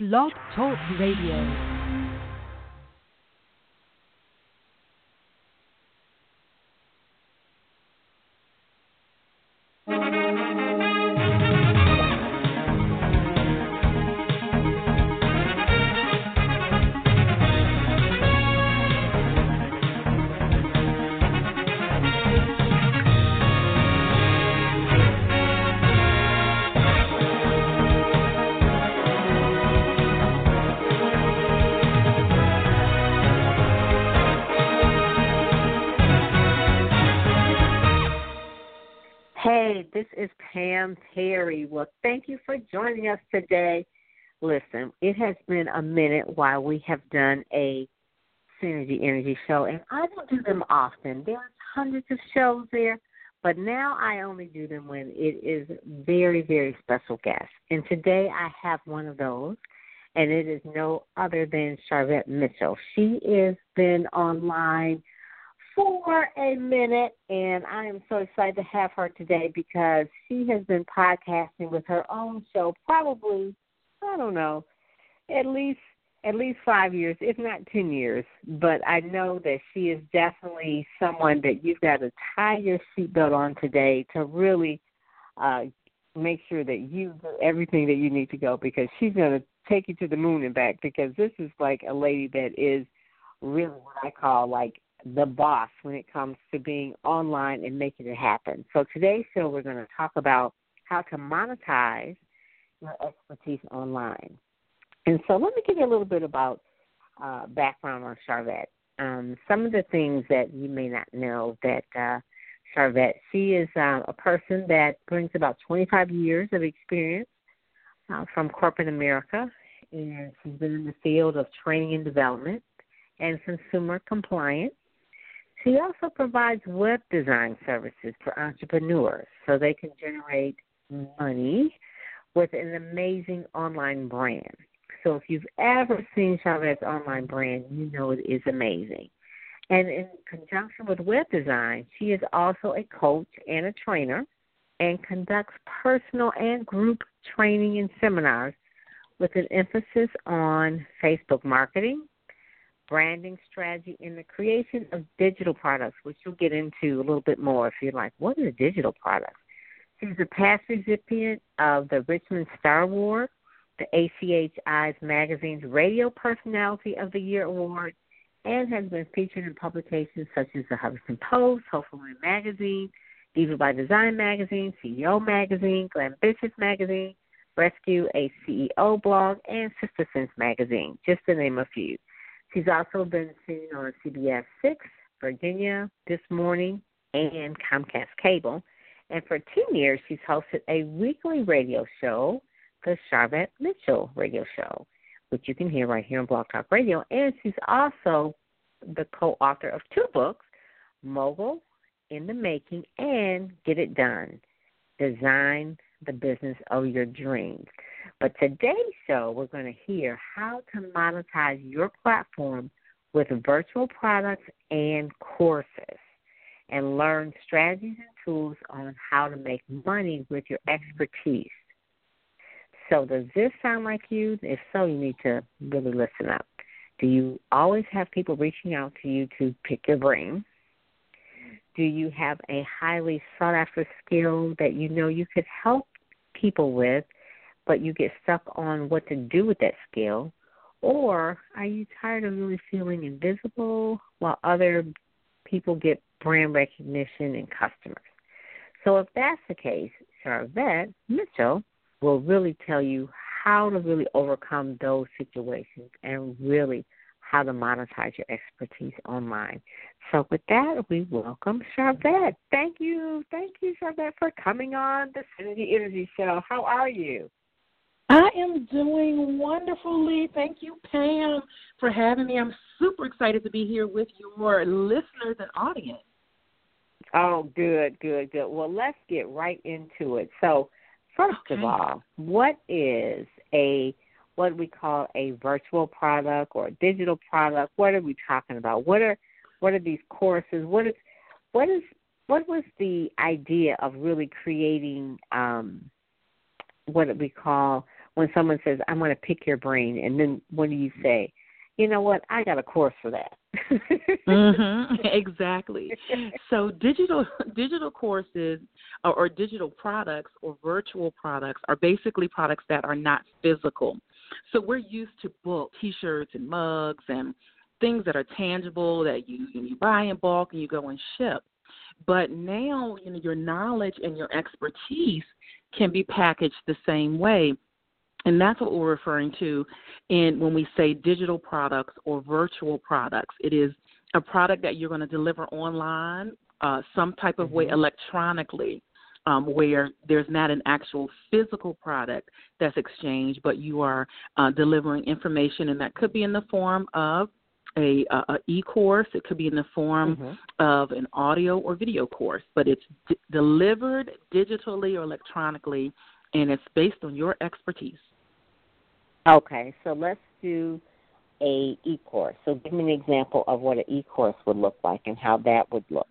Blog Talk Radio. Pam Perry. Well, thank you for joining us today. Listen, it has been a minute while we have done a Synergy Energy show, and I don't do them often. There are hundreds of shows there, but now I only do them when it is very, very special guests. And today I have one of those, and it is no other than Sharvette Mitchell. She has been online for a minute, and I am so excited to have her today because she has been podcasting with her own show probably, I don't know, at least at least five years, if not ten years. But I know that she is definitely someone that you've got to tie your seatbelt on today to really uh make sure that you do everything that you need to go because she's going to take you to the moon and back because this is like a lady that is really what I call like the boss when it comes to being online and making it happen. So today's show we're going to talk about how to monetize your expertise online. And so let me give you a little bit about uh, background on Sharvette. Um, some of the things that you may not know that uh, Sharvette, she is uh, a person that brings about 25 years of experience uh, from corporate America, and she's been in the field of training and development and consumer compliance. She also provides web design services for entrepreneurs so they can generate money with an amazing online brand. So if you've ever seen Sharvette's online brand, you know it is amazing. And in conjunction with web design, she is also a coach and a trainer and conducts personal and group training and seminars with an emphasis on Facebook marketing, branding strategy, and the creation of digital products, which you'll get into a little bit more if you're like, what are digital products? She's a past recipient of the Richmond Star Award, the ACH Eyes Magazine's Radio Personality of the Year Award, and has been featured in publications such as the Huffington Post, HOPE for Women Magazine, Diva by Design Magazine, CEO Magazine, Glambitious Magazine, Rescue, a CEO blog, and Sista Sense Magazine, just to name a few. She's also been seen on CBS 6, Virginia, This Morning, and Comcast Cable. And for 10 years, she's hosted a weekly radio show, the Sharvette Mitchell Radio Show, which you can hear right here on Blog Talk Radio. And she's also the co author of two books, Mogul in the Making and Get It Done Design the Business of Your Dreams. But today's show, we're going to hear how to monetize your platform with virtual products and courses and learn strategies and tools on how to make money with your expertise. So, does this sound like you? If so, you need to really listen up. Do you always have people reaching out to you to pick your brain? Do you have a highly sought after skill that you know you could help people with but you get stuck on what to do with that skill? Or are you tired of really feeling invisible while other people get brand recognition and customers? So if that's the case, Sharvette Mitchell will really tell you how to really overcome those situations and really how to monetize your expertise online. So with that, we welcome Sharvette. Thank you. Thank you, Sharvette, for coming on the Synergy Energy Show. How are you? I am doing wonderfully. Thank you, Pam, for having me. I'm super excited to be here with your listeners and audience. Oh, good, good, good. Well, let's get right into it. So, first okay. of all, what is a what we call a virtual product or a digital product? What are we talking about? What are what are these courses? What is what is what was the idea of really creating um, what we call when someone says, I want to pick your brain," and then what do you say? You know what? I got a course for that. mm-hmm. Exactly. So digital digital courses or, or digital products or virtual products are basically products that are not physical. So we're used to book T-shirts and mugs and things that are tangible that you you buy in bulk and you go and ship. But now, you know, your knowledge and your expertise can be packaged the same way. And that's what we're referring to in when we say digital products or virtual products. It is a product that you're going to deliver online, uh, some type of way mm-hmm. electronically, um, where there's not an actual physical product that's exchanged, but you are uh, delivering information, and that could be in the form of a, a, a e-course. It could be in the form mm-hmm. of an audio or video course, but it's d- delivered digitally or electronically, and it's based on your expertise. Okay, so let's do a e-course. So give me an example of what an e-course would look like and how that would look.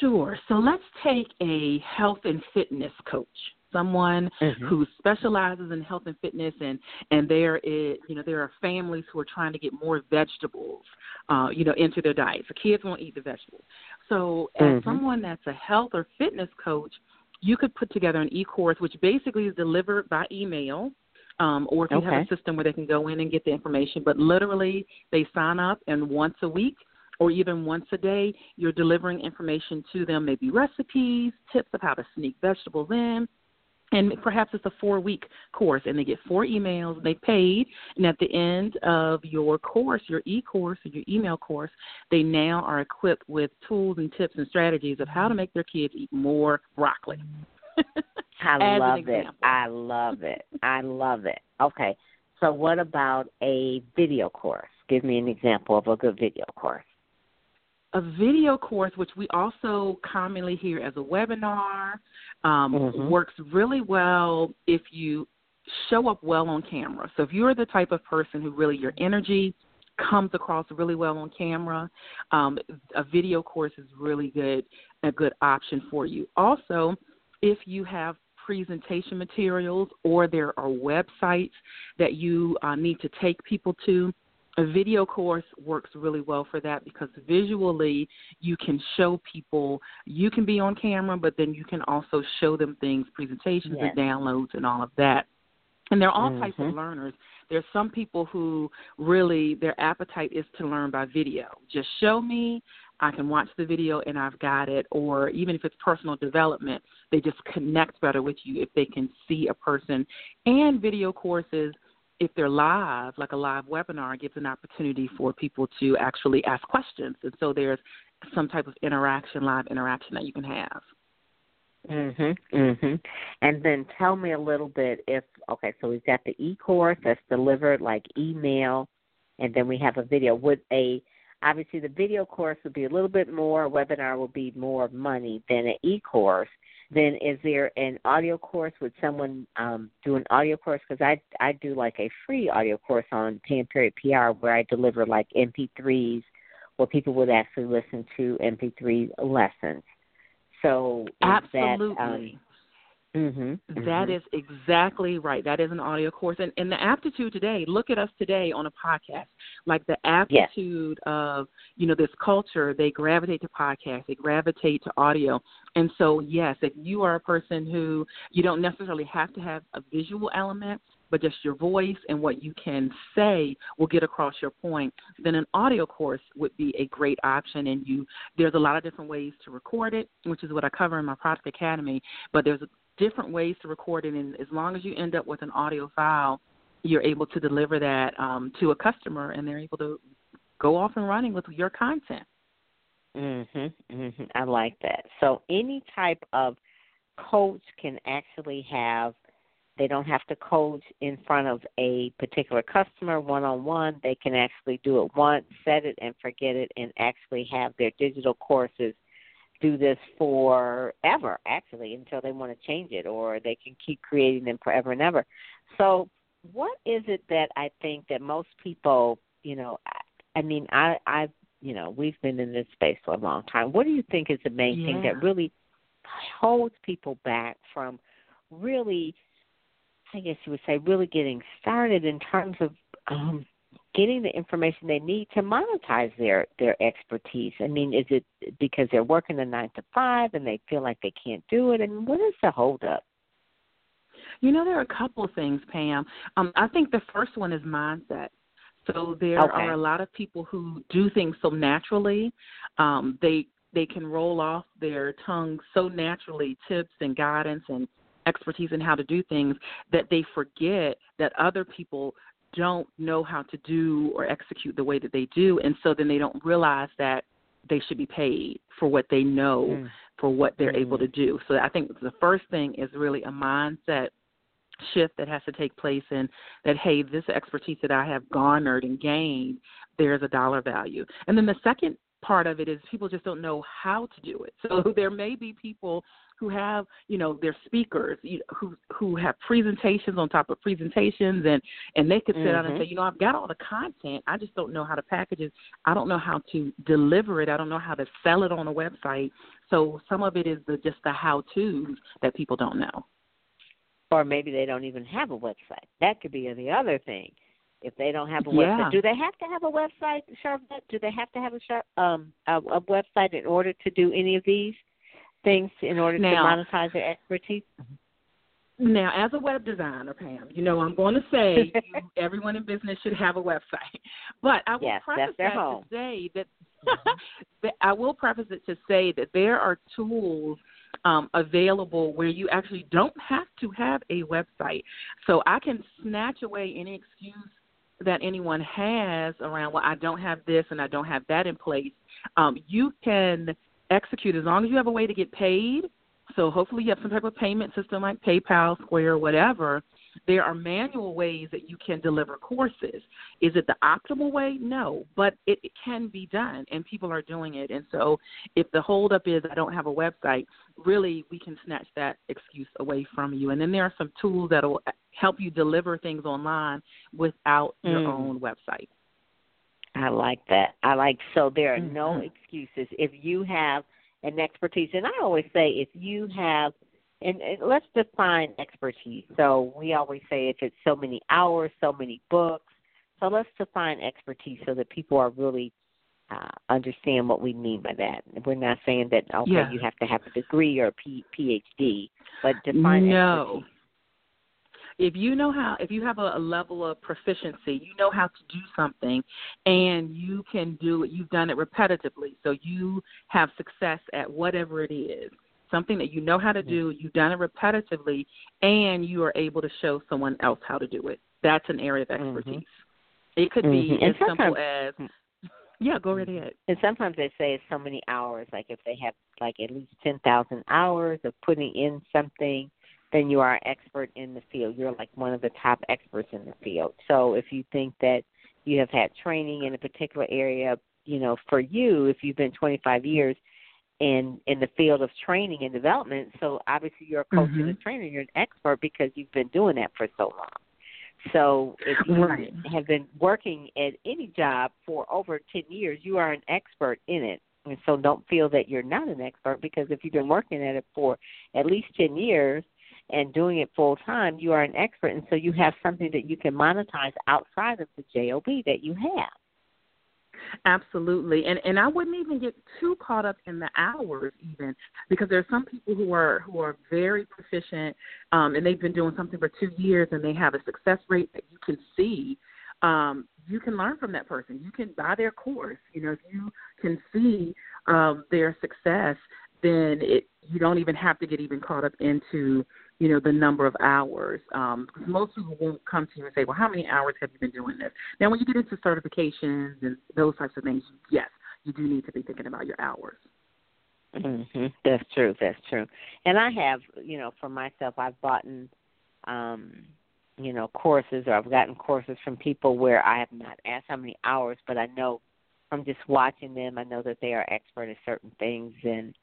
Sure. So let's take a health and fitness coach someone mm-hmm. who specializes in health and fitness and and there is you know there are families who are trying to get more vegetables uh you know into their diets the kids won't eat the vegetables so as mm-hmm. someone that's a health or fitness coach you could put together an e-course which basically is delivered by email um, or if you okay. have a system where they can go in and get the information. But literally, they sign up, and once a week or even once a day, you're delivering information to them, maybe recipes, tips of how to sneak vegetables in, and perhaps it's a four week course and they get four emails they paid and at the end of your course your e-course or your email course they now are equipped with tools and tips and strategies of how to make their kids eat more broccoli i love it i love it i love it okay so what about a video course give me an example of a good video course a video course, which we also commonly hear as a webinar, um, mm-hmm. works really well if you show up well on camera. So if you're the type of person who really your energy comes across really well on camera, um, a video course is really good, a good option for you. Also, if you have presentation materials or there are websites that you uh, need to take people to, a video course works really well for that because visually you can show people you can be on camera but then you can also show them things presentations yes. and downloads and all of that and there are all mm-hmm. types of mm-hmm. learners there's some people who really their appetite is to learn by video just show me i can watch the video and i've got it or even if it's personal development they just connect better with you if they can see a person and video courses if they're live, like a live webinar, gives an opportunity for people to actually ask questions. And so there's some type of interaction, live interaction that you can have. Mhm. Mhm. And then tell me a little bit if okay, so we've got the e-course that's delivered like email and then we have a video. Would a obviously the video course would be a little bit more, webinar would be more money than an e-course then is there an audio course? Would someone um, do an audio course? Because I I do like a free audio course on Pam Perry PR where I deliver like MP3s where people would actually listen to MP3 lessons. So absolutely. That, um, Mm-hmm, mm-hmm. That is exactly right. That is an audio course, and, and the aptitude today. Look at us today on a podcast. Like the aptitude yes. of you know this culture, they gravitate to podcasts, they gravitate to audio, and so yes, if you are a person who you don't necessarily have to have a visual element, but just your voice and what you can say will get across your point, then an audio course would be a great option. And you, there's a lot of different ways to record it, which is what I cover in my Product Academy. But there's different ways to record it, and as long as you end up with an audio file, you're able to deliver that um, to a customer, and they're able to go off and running with your content. Mhm. Mhm. I like that. So any type of coach can actually have they don't have to coach in front of a particular customer one on one. They can actually do it once, set it and forget it and actually have their digital courses do this forever, actually, until they want to change it, or they can keep creating them forever and ever. So, what is it that I think that most people, you know, I, I mean, I, I, you know, we've been in this space for a long time. What do you think is the main yeah. thing that really holds people back from really I guess you would say, really getting started in terms of um, getting the information they need to monetize their their expertise. I mean, is it because they're working a nine to five and they feel like they can't do it? I mean, what is the holdup? You know, there are a couple of things, Pam. Um, I think the first one is mindset. So there okay. are a lot of people who do things so naturally. Um, they they can roll off their tongue so naturally tips and guidance and expertise in how to do things that they forget that other people don't know how to do or execute the way that they do and so then they don't realize that they should be paid for what they know mm. for what they're mm. able to do so i think the first thing is really a mindset shift that has to take place and that hey this expertise that i have garnered and gained there's a dollar value and then the second part of it is people just don't know how to do it so there may be people who have you know their speakers you who who have presentations on top of presentations and and they could sit mm-hmm. down and say you know I've got all the content. I just don't know how to package it. I don't know how to deliver it. I don't know how to sell it on a website. So some of it is the just the how tos that people don't know. Or maybe they don't even have a website. That could be the other thing. If they don't have a website yeah. do they have to have a website Sharvette? do they have to have a um a, a website in order to do any of these things in order now, to monetize their expertise? Now, as a web designer, Pam, you know I'm going to say you, everyone in business should have a website, but I will yes, preface that home. to say that, that I will preface it to say that there are tools um, available where you actually don't have to have a website. So I can snatch away any excuse that anyone has around, well, I don't have this and I don't have that in place. Um, you can execute as long as you have a way to get paid. So hopefully you have some type of payment system like PayPal, Square, whatever. There are manual ways that you can deliver courses. Is it the optimal way? No, but it, it can be done, and people are doing it. And so, if the holdup is I don't have a website, really we can snatch that excuse away from you. And then there are some tools that will help you deliver things online without mm. your own website. I like that. I like so there are mm-hmm. no excuses if you have an expertise. And I always say if you have and, and let's define expertise. So we always say if it's so many hours, so many books. So let's define expertise so that people are really uh, understand what we mean by that. We're not saying that okay, yeah. you have to have a degree or a P- PhD, but define no. expertise if you know how if you have a, a level of proficiency you know how to do something and you can do it you've done it repetitively so you have success at whatever it is something that you know how to do you've done it repetitively and you are able to show someone else how to do it that's an area of mm-hmm. expertise mm-hmm. it could be mm-hmm. as simple as yeah, go right ahead. And sometimes they say it's so many hours. Like if they have like at least ten thousand hours of putting in something, then you are an expert in the field. You're like one of the top experts in the field. So if you think that you have had training in a particular area, you know, for you, if you've been 25 years in in the field of training and development, so obviously you're a coach mm-hmm. and a trainer, you're an expert because you've been doing that for so long. So if you right. have been working at any job for over 10 years, you are an expert in it. And so don't feel that you're not an expert because if you've been working at it for at least 10 years, and doing it full time, you are an expert, and so you have something that you can monetize outside of the job that you have. Absolutely, and and I wouldn't even get too caught up in the hours even because there are some people who are who are very proficient, um, and they've been doing something for two years and they have a success rate that you can see. Um, you can learn from that person. You can buy their course. You know, if you can see um, their success, then it you don't even have to get even caught up into you know, the number of hours. Um, because most people won't come to you and say, well, how many hours have you been doing this? Now, when you get into certifications and those types of things, yes, you do need to be thinking about your hours. Mhm. That's true. That's true. And I have, you know, for myself, I've bought, um, you know, courses or I've gotten courses from people where I have not asked how many hours, but I know from just watching them, I know that they are expert at certain things, and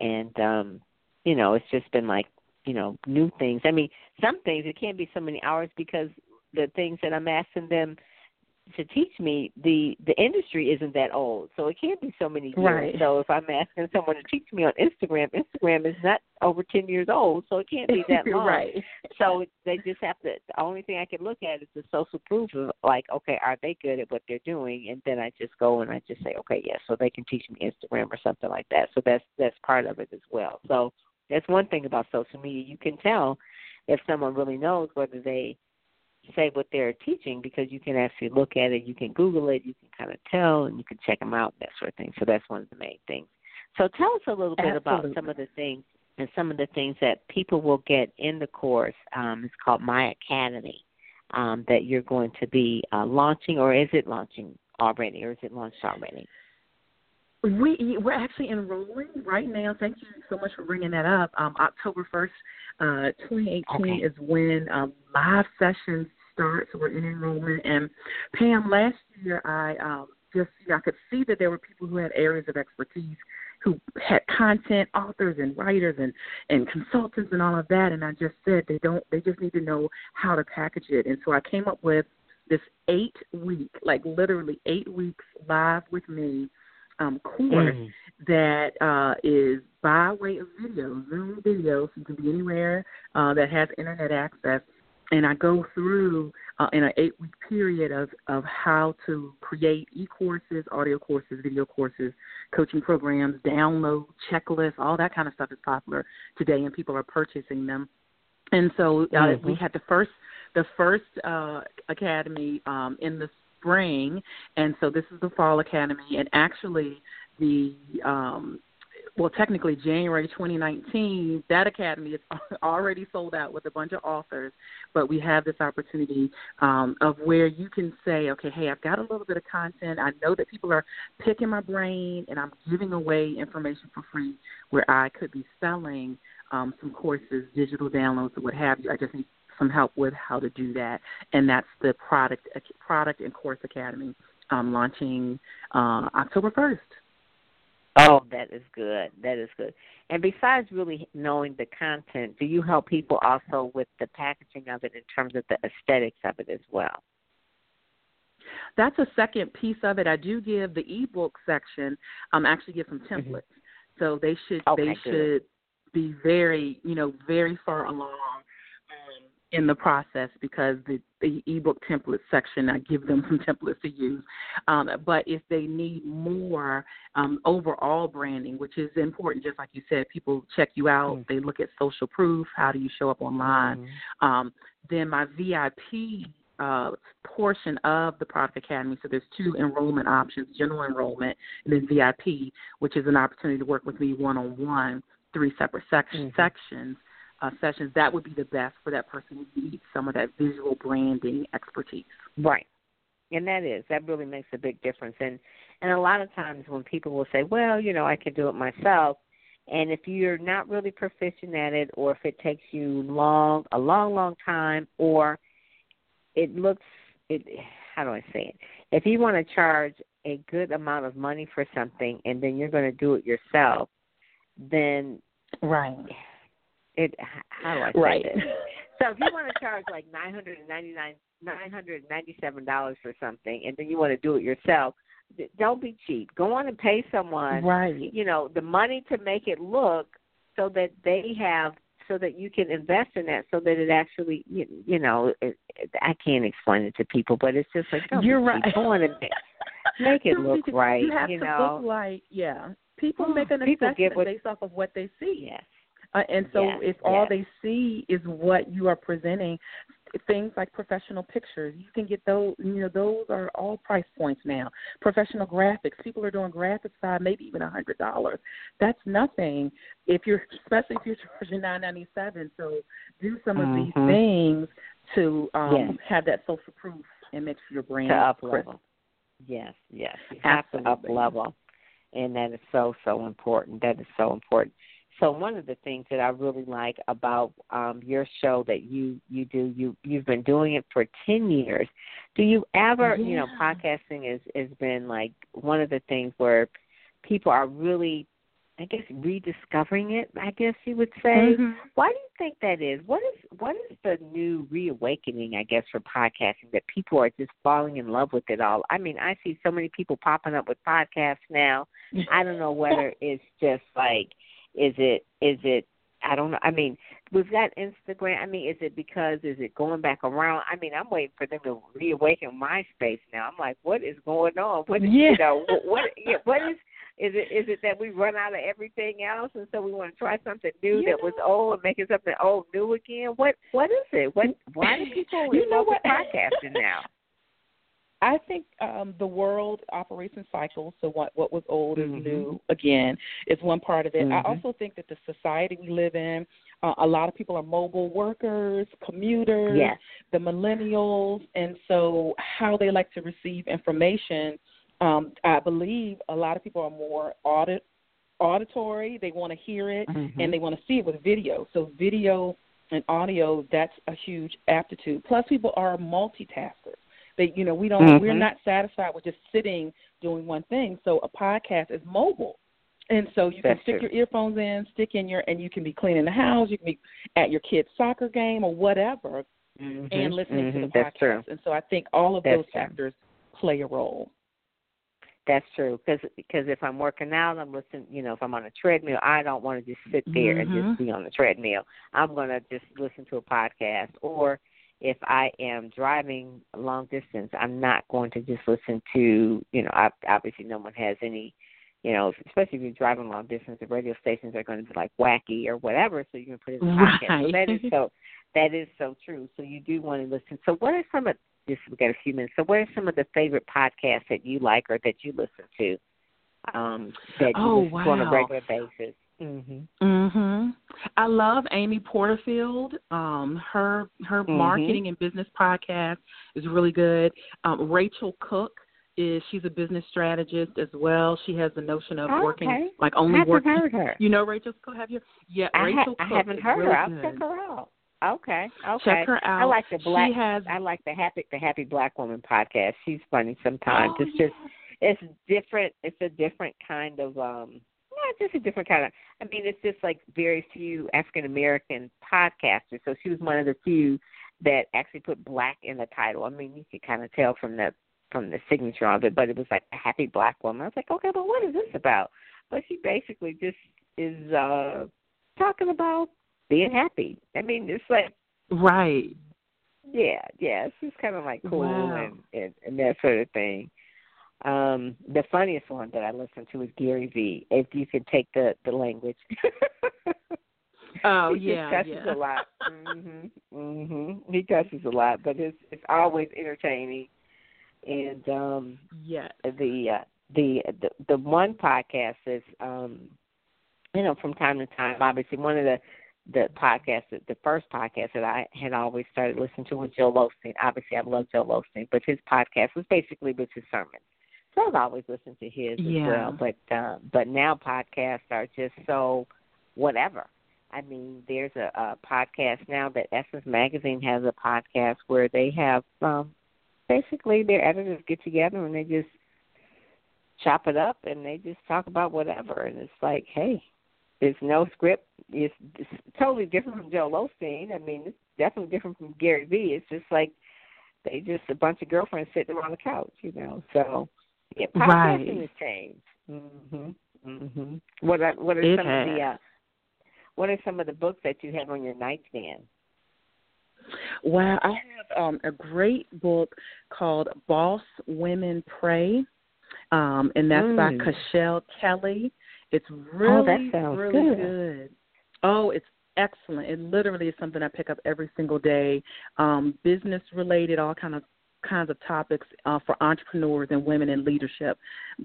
and um, you know, it's just been like you know new things. I mean, some things it can't be so many hours because the things that I'm asking them, to teach me the the industry isn't that old. So it can't be so many years. Right. so if i'm asking someone to teach me on instagram instagram is not over ten years old so it can't be that long. Right. So they just have to the only thing i can look at is the social proof of like okay are they good at what they're doing? And then i just go and i just say okay yes yeah, so they can teach me instagram or something like that. So that's that's part of it as well. So that's one thing about social media you can tell if someone really knows whether they say what they're teaching because you can actually look at it, you can Google it, you can kind of tell, and you can check them out, that sort of thing. So that's one of the main things. So tell us a little bit Absolutely. about some of the things and some of the things that people will get in the course. Um, it's called My Academy um, that you're going to be uh, launching, or is it launching already, or is it launched already? We we're actually enrolling right now. Thank you so much for bringing that up. Um, October first, uh, 2018 okay. is when um, live sessions start. So we're in enrollment. And Pam, last year I um, just you know, I could see that there were people who had areas of expertise who had content authors and writers and and consultants and all of that and I just said they don't they just need to know how to package it and so I came up with this eight week like literally eight weeks live with me um, course mm. that uh, is by way of video, Zoom video, so you can be anywhere uh, that has internet access. And I go through uh, in an eight week period of, of how to create e courses, audio courses, video courses, coaching programs, download checklists, all that kind of stuff is popular today, and people are purchasing them. And so uh, mm-hmm. we had the first the first uh, academy um, in the spring, and so this is the fall academy. And actually, the um, well, technically January 2019, that academy is already sold out with a bunch of authors, but we have this opportunity um, of where you can say, okay, hey, I've got a little bit of content. I know that people are picking my brain, and I'm giving away information for free where I could be selling um, some courses, digital downloads, or what have you. I just need some help with how to do that, and that's the product product and course academy um, launching uh, October first. Oh, that is good. That is good. And besides really knowing the content, do you help people also with the packaging of it in terms of the aesthetics of it as well? That's a second piece of it. I do give the ebook section. Um, actually give some mm-hmm. templates, mm-hmm. so they should okay, they good. should be very you know very far along in the process because the, the ebook template section I give them some templates to use. Um, but if they need more um, overall branding, which is important, just like you said, people check you out, mm-hmm. they look at social proof, how do you show up online. Mm-hmm. Um, then my VIP uh, portion of the Product Academy. So there's two enrollment options: general enrollment and then VIP, which is an opportunity to work with me one on one, three separate sec- mm-hmm. sections uh, sessions, that would be the best for that person who needs some of that visual branding expertise. Right. And that is that really makes a big difference. And and a lot of times when people will say, "Well, you know, I can do it myself," and if you're not really proficient at it, or if it takes you long, a long, long time, or it looks, it how do I say it? If you want to charge a good amount of money for something, and then you're going to do it yourself, then right it how do I say right. this? So if you want to charge like nine hundred and ninety nine nine hundred and ninety seven dollars for something and then you want to do it yourself, don't be cheap. Go on and pay someone right. you know, the money to make it look so that they have so that you can invest in that so that it actually you, you know it, it, I can't explain it to people but it's just like you're right go on and make, make it look right you have you to know look like yeah people make an people assessment what, based off of what they see yes uh, and so yes, if all yes. they see is what you are presenting, things like professional pictures, you can get those. You know, those are all price points now. Professional graphics, people are doing graphics side, maybe even a hundred dollars. That's nothing if you're, especially if you're charging nine ninety seven. So do some mm-hmm. of these things to um, yes. have that social proof and make sure your brand to up level. Yes, yes, you have Absolutely. to up level, and that is so so important. That is so important. So one of the things that I really like about um, your show that you you do you you've been doing it for ten years. Do you ever yeah. you know podcasting is has been like one of the things where people are really I guess rediscovering it. I guess you would say. Mm-hmm. Why do you think that is? What is what is the new reawakening? I guess for podcasting that people are just falling in love with it all. I mean, I see so many people popping up with podcasts now. I don't know whether it's just like, is it is it I don't know. I mean, we've got Instagram. I mean, is it because is it going back around? I mean, I'm waiting for them to reawaken MySpace now. I'm like, what is going on? What is, yeah. you know, what, what yeah, what is is it is it that we run out of everything else and so we want to try something new you that know, was old and making something old new again? What what is it? What why do people you know love what? podcasting now? I think um, the world operates in cycles. So what what was old mm-hmm. is new again is one part of it. Mm-hmm. I also think that the society we live in, uh, a lot of people are mobile workers, commuters, yes. the millennials, and so how they like to receive information. Um, I believe a lot of people are more audit auditory. They want to hear it mm-hmm. and they want to see it with video. So video and audio, that's a huge aptitude. Plus, people are multitaskers. They, you know, we don't, mm-hmm. we're not satisfied with just sitting doing one thing. So a podcast is mobile. And so you That's can stick true. your earphones in, stick in your, and you can be cleaning the house, you can be at your kid's soccer game or whatever, mm-hmm. and listening mm-hmm. to the That's podcast. True. And so I think all of That's those true. factors play a role. That's true because because if I'm working out, I'm listening. You know, if I'm on a treadmill, I don't want to just sit there mm-hmm. and just be on the treadmill. I'm going to just listen to a podcast. Or if I am driving long distance, I'm not going to just listen to. You know, obviously no one has any. You know, especially if you're driving long distance, the radio stations are going to be like wacky or whatever, so you can put it in the podcast. So that is so. That is so true. So you do want to listen. So what are some of just we got a few minutes. So, what are some of the favorite podcasts that you like or that you listen to? Um, that you oh, listen wow. on a regular basis. Mhm. Mhm. I love Amy Porterfield. Um, her her Mhm. marketing and business podcast is really good. Um, Rachel Cook is she's a business strategist as well. She has the notion of Oh, working okay. like only working. heard her. You know Rachel Cook? Have you? Yeah, I, Rachel ha- Cook I haven't heard really her. I'll good. check her out. Okay. Okay. Check her out. I like the black. She has. I like the happy the happy black woman podcast. She's funny sometimes. Oh, it's just it's different. It's a different kind of um. Just a different kind of. I mean, it's just like very few African American podcasters. So she was one of the few that actually put black in the title. I mean, you could kind of tell from the from the signature of it, but it was like a happy black woman. I was like, okay, but what is this about? But she basically just is uh talking about being happy. I mean, it's like right. yeah, yeah, it's just kind of like cool Wow. and, and and that sort of thing. Um, the funniest one that I listen to is Gary V. If you could take the the language. Oh he yeah, cusses yeah. a lot. Mhm, mhm. He cusses a lot, but it's it's always entertaining. And um yeah, the uh, the the the one podcast is um you know from time to time obviously one of the the podcasts the first podcast that I had always started listening to was Joel Osteen. Obviously I love Joel Osteen, but his podcast was basically with his sermons. So I've always listened to his Yeah. as well. But uh, but now podcasts are just so whatever. I mean, there's a, a podcast now that Essence Magazine has a podcast where they have um basically their editors get together and they just chop it up and they just talk about whatever and it's like, hey, there's no script. It's, it's totally different from Joel Osteen. I mean, it's definitely different from Gary Vee. It's just like they just a bunch of girlfriends sitting around the couch, you know. So yeah, podcasting Right. has changed. Mhm. Mhm. What are what are It some of the uh, what are some of the books that you have on your nightstand? Well, I have um, a great book called Boss Women Pray, um, and that's by Mm. Cashel Kelly. It's really, Oh, that sounds really good. good. Oh, it's excellent. It literally is something I pick up every single day. Um, business related, all kind of kinds of topics uh, for entrepreneurs and women in leadership.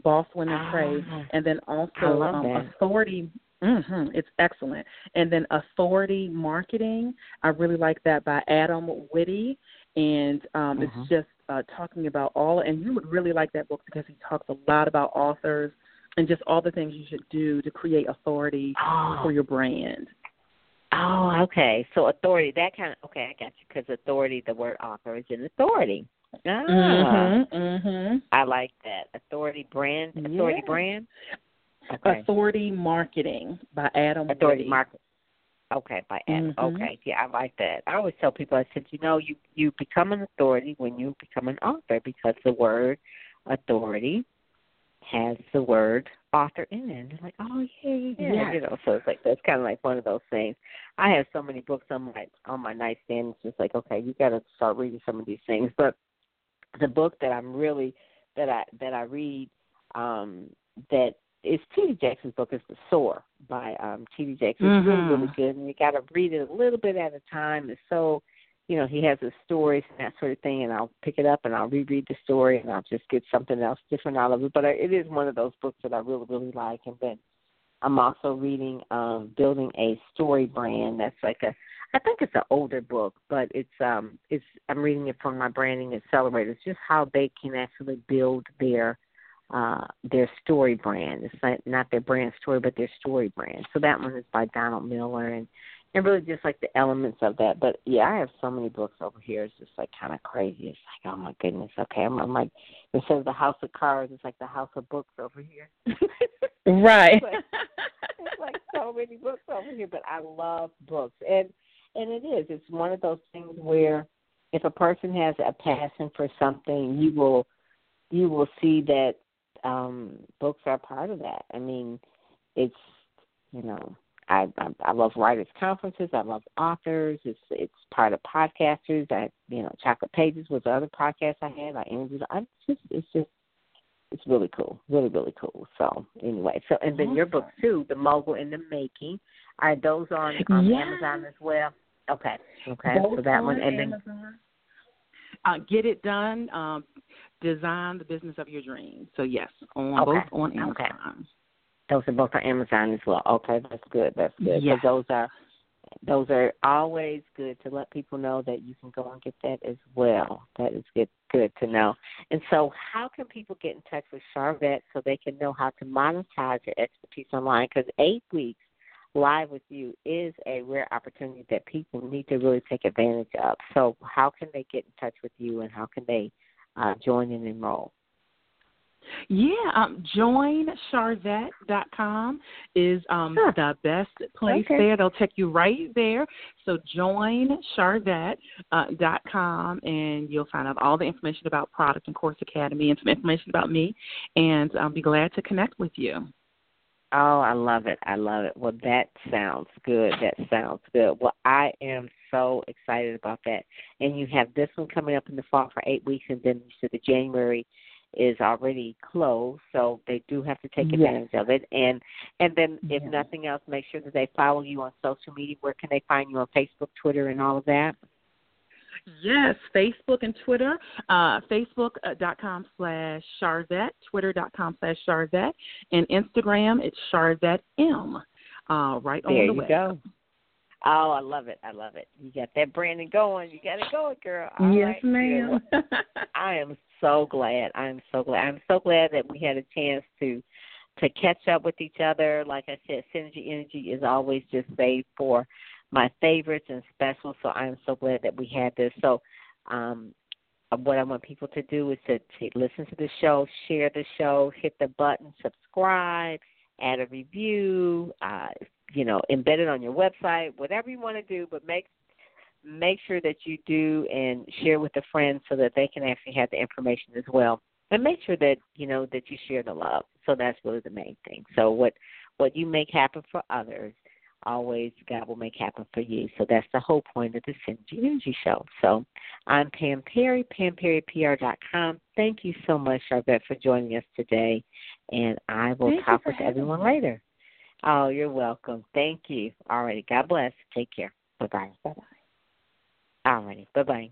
Boss Women Pray, Ah, and then also um, authority. hmm it's excellent. And then authority marketing. I really like that by Adam Witty, and um, Mhm. it's just uh, talking about all. And you would really like that book because he talks a lot about authors and just all the things you should do to create authority Oh. for your brand. Oh, okay. So authority, that kind of okay, I got you. Because authority, the word author is in authority. Ah, Mhm. I like that. Authority brand, authority Yeah. brand. Okay. Authority Marketing by Adam Authority. Marketing. Okay, by Adam. Mhm. Okay, yeah, I like that. I always tell people, I said, you know, you you become an authority when you become an author because the word authority has the word author in it. And they're like, oh yeah, yeah, yeah. Yes. You know, so it's like that's kind of like one of those things. I have so many books on my on my nightstand. It's just like, okay, you got to start reading some of these things. But the book that I'm really that I that I read um that is T.D. Jakes's book is The Soar by um T.D. Jakes. It's really, really good and you gotta read it a little bit at a time. It's so you know, he has his stories and that sort of thing and I'll pick it up and I'll reread the story and I'll just get something else different out of it. But I, it is one of those books that I really, really like and then I'm also reading um Building a Story Brand. That's like a I think it's an older book, but it's um it's I'm reading it from my branding accelerator. It's just how they can actually build their uh their story brand. It's not not their brand story but their story brand. So that one is by Donald Miller and and really just like the elements of that. But yeah, I have so many books over here. It's just like kind of crazy. It's like, oh my goodness. Okay, I'm, I'm like instead of the house of cards, it's like the house of books over here. Right. It's like so many books over here, but I love books, and and it is. It's one of those things where if a person has a passion for something, you will you will see that um books are part of that. I mean, it's you know. I, I I love writers conferences. I love authors. It's it's part of podcasters. I you know Chocolate Pages was the other podcast I had. I interviewed. I just it's just it's really cool, really really cool. So anyway, so and then your books too, the mogul in the making. Are those on on Yes. Amazon as well? Okay, okay. Both so that on one and then Amazon. Uh, get it done. Um, design the business of your dreams. So yes, on Okay. both on Okay. Amazon. those are both on Amazon as well. Okay, that's good. That's good. Yes. those are those are always good to let people know that you can go and get that as well. That is good good to know. And so how can people get in touch with Sharvette so they can know how to monetize your expertise online? Because eight weeks live with you is a rare opportunity that people need to really take advantage of. So how can they get in touch with you and how can they uh, join and enroll? Yeah, um, joinsharvette.com is um, Huh. the best place Okay. there. They'll take you right there. So joinsharvette.com, uh, dot com, and you'll find out all the information about Product and Course Academy and some information about me, and I'll be glad to connect with you. Oh, I love it. I love it. Well, that sounds good. That sounds good. Well, I am so excited about that. And you have this one coming up in the fall for eight weeks, and then you said the January is already closed, so they do have to take Yes. advantage of it. And and then, if Yes. nothing else, make sure that they follow you on social media. Where can they find you on Facebook, Twitter, and all of that? Yes, Facebook and Twitter. Uh, Facebook.com slash Sharvette, Twitter.com slash Sharvette, and Instagram, it's Sharvette M. Uh, right on There the you web. go. Oh, I love it. I love it. You got that branding going. You got it going, girl. All yes, right, ma'am. I am so glad. I am so glad. I'm so glad that we had a chance to to catch up with each other. Like I said, Synergy Energy is always just saved for my favorites and specials. So I am so glad that we had this. So um what I want people to do is to, to listen to the show, share the show, hit the button, subscribe, add a review, uh, you know, embed it on your website, whatever you want to do, but make make sure that you do and share with a friend so that they can actually have the information as well. And make sure that you know that you share the love. So that's really the main thing. So what what you make happen for others, always God will make happen for you. So that's the whole point of the Synergy Energy Show. So I'm Pam Perry, PamPerryPR.com. Thank you so much, Sharvette, for joining us today. And I will Thank talk with everyone me. later. Oh, you're welcome. Thank you. All righty. God bless. Take care. Bye bye. Bye-bye. All righty. Bye bye.